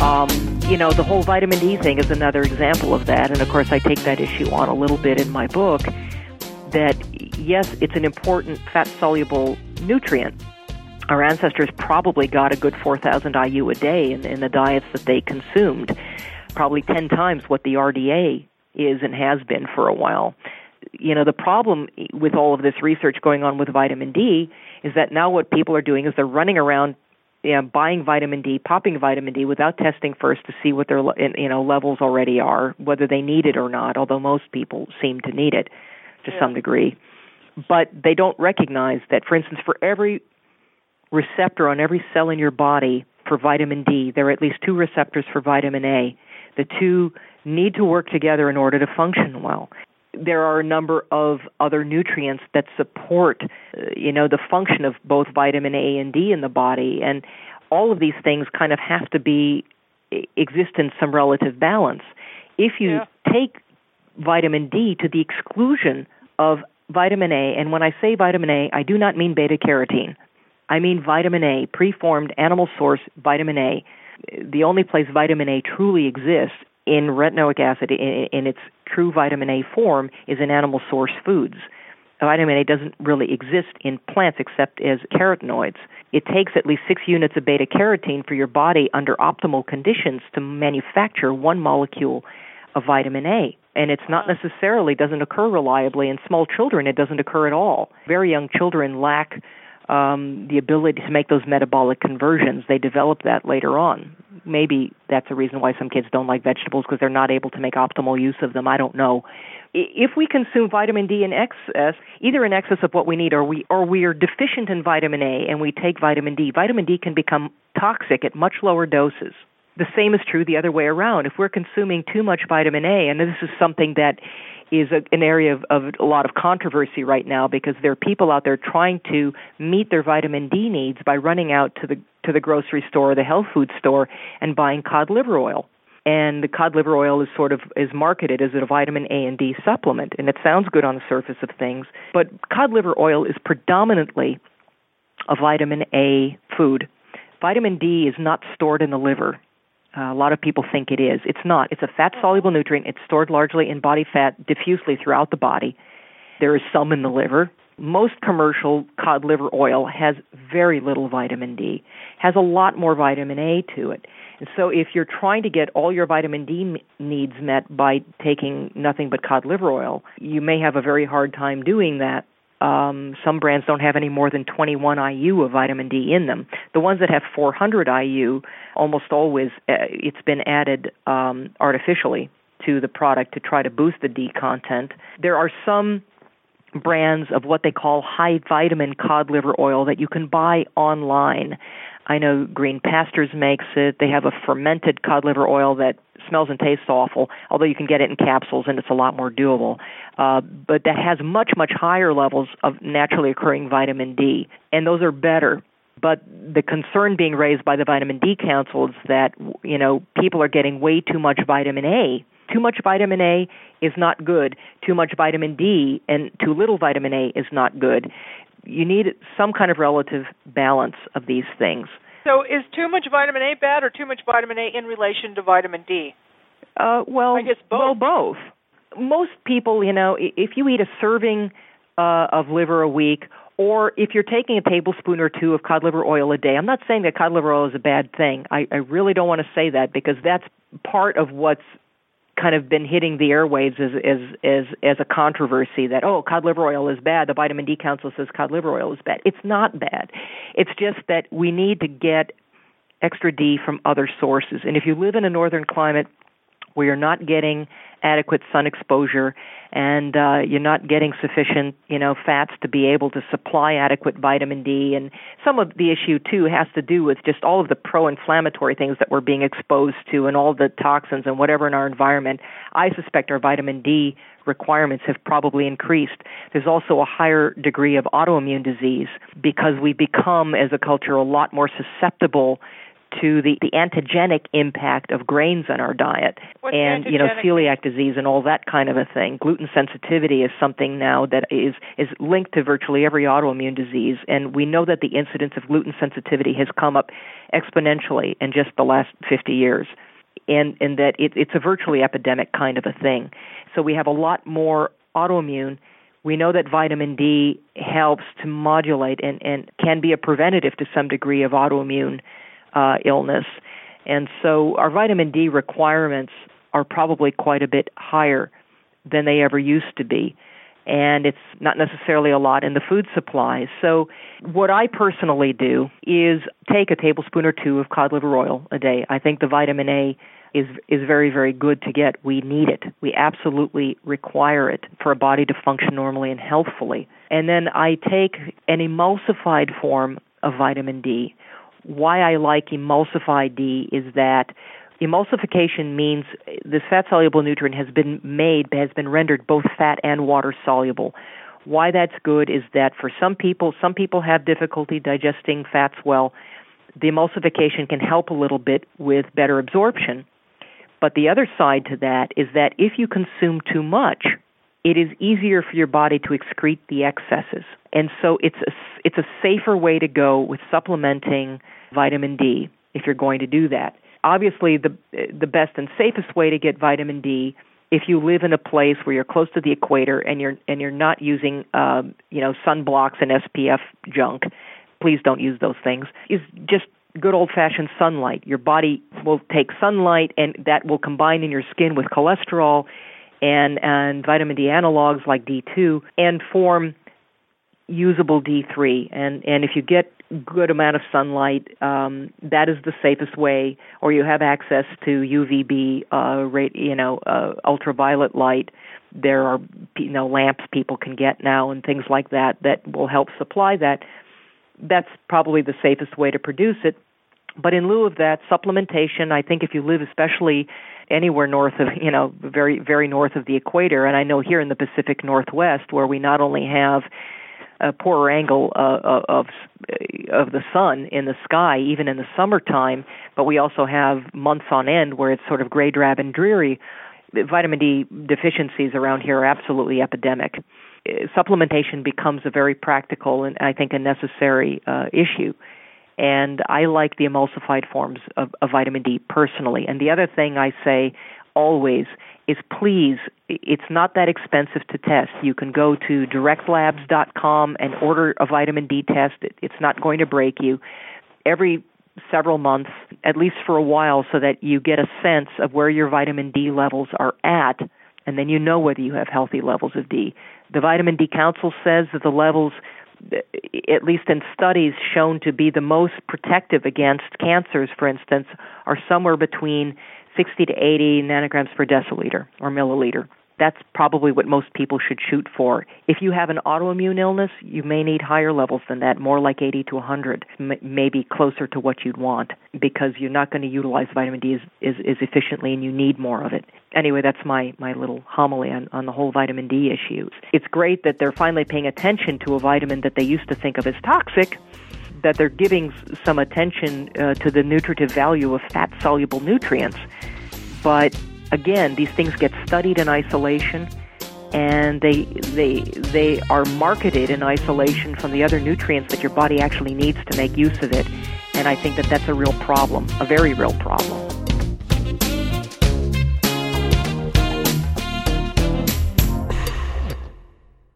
Um, you know, the whole vitamin D thing is another example of that. And of course, I take that issue on a little bit in my book that, yes, it's an important fat soluble nutrient. Our ancestors probably got a good 4,000 IU a day in, in the diets that they consumed, probably 10 times what the RDA is and has been for a while. You know, the problem with all of this research going on with vitamin D is that now what people are doing is they're running around you know, buying vitamin D, popping vitamin D without testing first to see what their you know levels already are, whether they need it or not. Although most people seem to need it to yeah. some degree, but they don't recognize that, for instance, for every receptor on every cell in your body for vitamin D, there are at least two receptors for vitamin A. The two need to work together in order to function well there are a number of other nutrients that support uh, you know the function of both vitamin A and D in the body. And all of these things kind of have to be exist in some relative balance. If you yeah. take vitamin D to the exclusion of vitamin A and when I say vitamin A I do not mean beta carotene I mean vitamin A preformed animal source vitamin A. The only place vitamin A truly exists in retinoic acid in, in its true vitamin A form is in animal source foods. Vitamin A doesn't really exist in plants except as carotenoids. It takes at least six units of beta carotene for your body under optimal conditions to manufacture one molecule of vitamin A. And it's not necessarily doesn't occur reliably in small children. It doesn't occur at all. Very young children lack um, the ability to make those metabolic conversions. They develop that later on. Maybe that's a reason why some kids don't like vegetables because they're not able to make optimal use of them. I don't know. If we consume vitamin D in excess, either in excess of what we need or we or we are deficient in vitamin A and we take vitamin D, vitamin D can become toxic at much lower doses. The same is true the other way around. If we're consuming too much vitamin A, and this is something that is a, an area of, of a lot of controversy right now because there are people out there trying to meet their vitamin D needs by running out to the to the grocery store or the health food store and buying cod liver oil. And the cod liver oil is sort of is marketed as a vitamin A and D supplement, and it sounds good on the surface of things, but cod liver oil is predominantly a vitamin A food. Vitamin D is not stored in the liver. A lot of people think it is. It's not. It's a fat soluble nutrient. It's stored largely in body fat diffusely throughout the body. There is some in the liver. Most commercial cod liver oil has very little vitamin D, has a lot more vitamin A to it. And so if you're trying to get all your vitamin D needs met by taking nothing but cod liver oil, you may have a very hard time doing that um, some brands don't have any more than 21 IU of vitamin D in them. The ones that have 400 IU, almost always uh, it's been added um, artificially to the product to try to boost the D content. There are some brands of what they call high vitamin cod liver oil that you can buy online. I know Green Pastures makes it. They have a fermented cod liver oil that smells and tastes awful, although you can get it in capsules and it's a lot more doable. Uh, but that has much, much higher levels of naturally occurring vitamin D, and those are better. But the concern being raised by the Vitamin D Council is that, you know, people are getting way too much vitamin A. Too much vitamin A is not good. Too much vitamin D and too little vitamin A is not good. You need some kind of relative balance of these things. So, is too much vitamin A bad, or too much vitamin A in relation to vitamin D? Uh, well, I guess both. Well, both. Most people, you know, if you eat a serving uh, of liver a week, or if you're taking a tablespoon or two of cod liver oil a day, I'm not saying that cod liver oil is a bad thing. I, I really don't want to say that because that's part of what's kind of been hitting the airwaves as as as as a controversy that oh cod liver oil is bad. The vitamin D council says cod liver oil is bad. It's not bad. It's just that we need to get extra D from other sources. And if you live in a northern climate where you're not getting adequate sun exposure and uh, you're not getting sufficient, you know, fats to be able to supply adequate vitamin D. And some of the issue too has to do with just all of the pro-inflammatory things that we're being exposed to and all the toxins and whatever in our environment. I suspect our vitamin D requirements have probably increased. There's also a higher degree of autoimmune disease because we become, as a culture, a lot more susceptible to the, the antigenic impact of grains on our diet What's and antigenic? you know celiac disease and all that kind of a thing. Gluten sensitivity is something now that is is linked to virtually every autoimmune disease and we know that the incidence of gluten sensitivity has come up exponentially in just the last 50 years and and that it, it's a virtually epidemic kind of a thing. So we have a lot more autoimmune. We know that vitamin D helps to modulate and, and can be a preventative to some degree of autoimmune uh, illness. And so our vitamin D requirements are probably quite a bit higher than they ever used to be. And it's not necessarily a lot in the food supply. So, what I personally do is take a tablespoon or two of cod liver oil a day. I think the vitamin A is is very very good to get. We need it. We absolutely require it for a body to function normally and healthfully. And then I take an emulsified form of vitamin D why I like emulsified D is that emulsification means this fat soluble nutrient has been made has been rendered both fat and water soluble. Why that's good is that for some people some people have difficulty digesting fats well. The emulsification can help a little bit with better absorption. But the other side to that is that if you consume too much, it is easier for your body to excrete the excesses. And so it's a, it's a safer way to go with supplementing vitamin D if you're going to do that. Obviously, the the best and safest way to get vitamin D if you live in a place where you're close to the equator and you're and you're not using um, you know sunblocks and SPF junk, please don't use those things. Is just good old fashioned sunlight. Your body will take sunlight and that will combine in your skin with cholesterol and and vitamin D analogs like D2 and form usable D3 and and if you get good amount of sunlight um, that is the safest way or you have access to UVB uh rate you know uh, ultraviolet light. There are you know lamps people can get now and things like that that will help supply that. That's probably the safest way to produce it but in lieu of that supplementation i think if you live especially anywhere north of you know very very north of the equator and i know here in the pacific northwest where we not only have a poorer angle uh, of of the sun in the sky even in the summertime but we also have months on end where it's sort of gray drab and dreary vitamin d deficiencies around here are absolutely epidemic. Supplementation becomes a very practical and i think a necessary uh, issue and I like the emulsified forms of, of vitamin D personally. And the other thing I say always is please, it's not that expensive to test. You can go to directlabs.com and order a vitamin D test. It's not going to break you. Every several months, at least for a while, so that you get a sense of where your vitamin D levels are at, and then you know whether you have healthy levels of D. The Vitamin D Council says that the levels at least in studies shown to be the most protective against cancers, for instance, are somewhere between 60 to 80 nanograms per deciliter or milliliter. That's probably what most people should shoot for. If you have an autoimmune illness, you may need higher levels than that, more like 80 to 100, m- maybe closer to what you'd want, because you're not going to utilize vitamin D as, as, as efficiently and you need more of it. Anyway, that's my, my little homily on, on the whole vitamin D issue. It's great that they're finally paying attention to a vitamin that they used to think of as toxic that they're giving some attention uh, to the nutritive value of fat soluble nutrients. But again, these things get studied in isolation and they they they are marketed in isolation from the other nutrients that your body actually needs to make use of it. And I think that that's a real problem, a very real problem.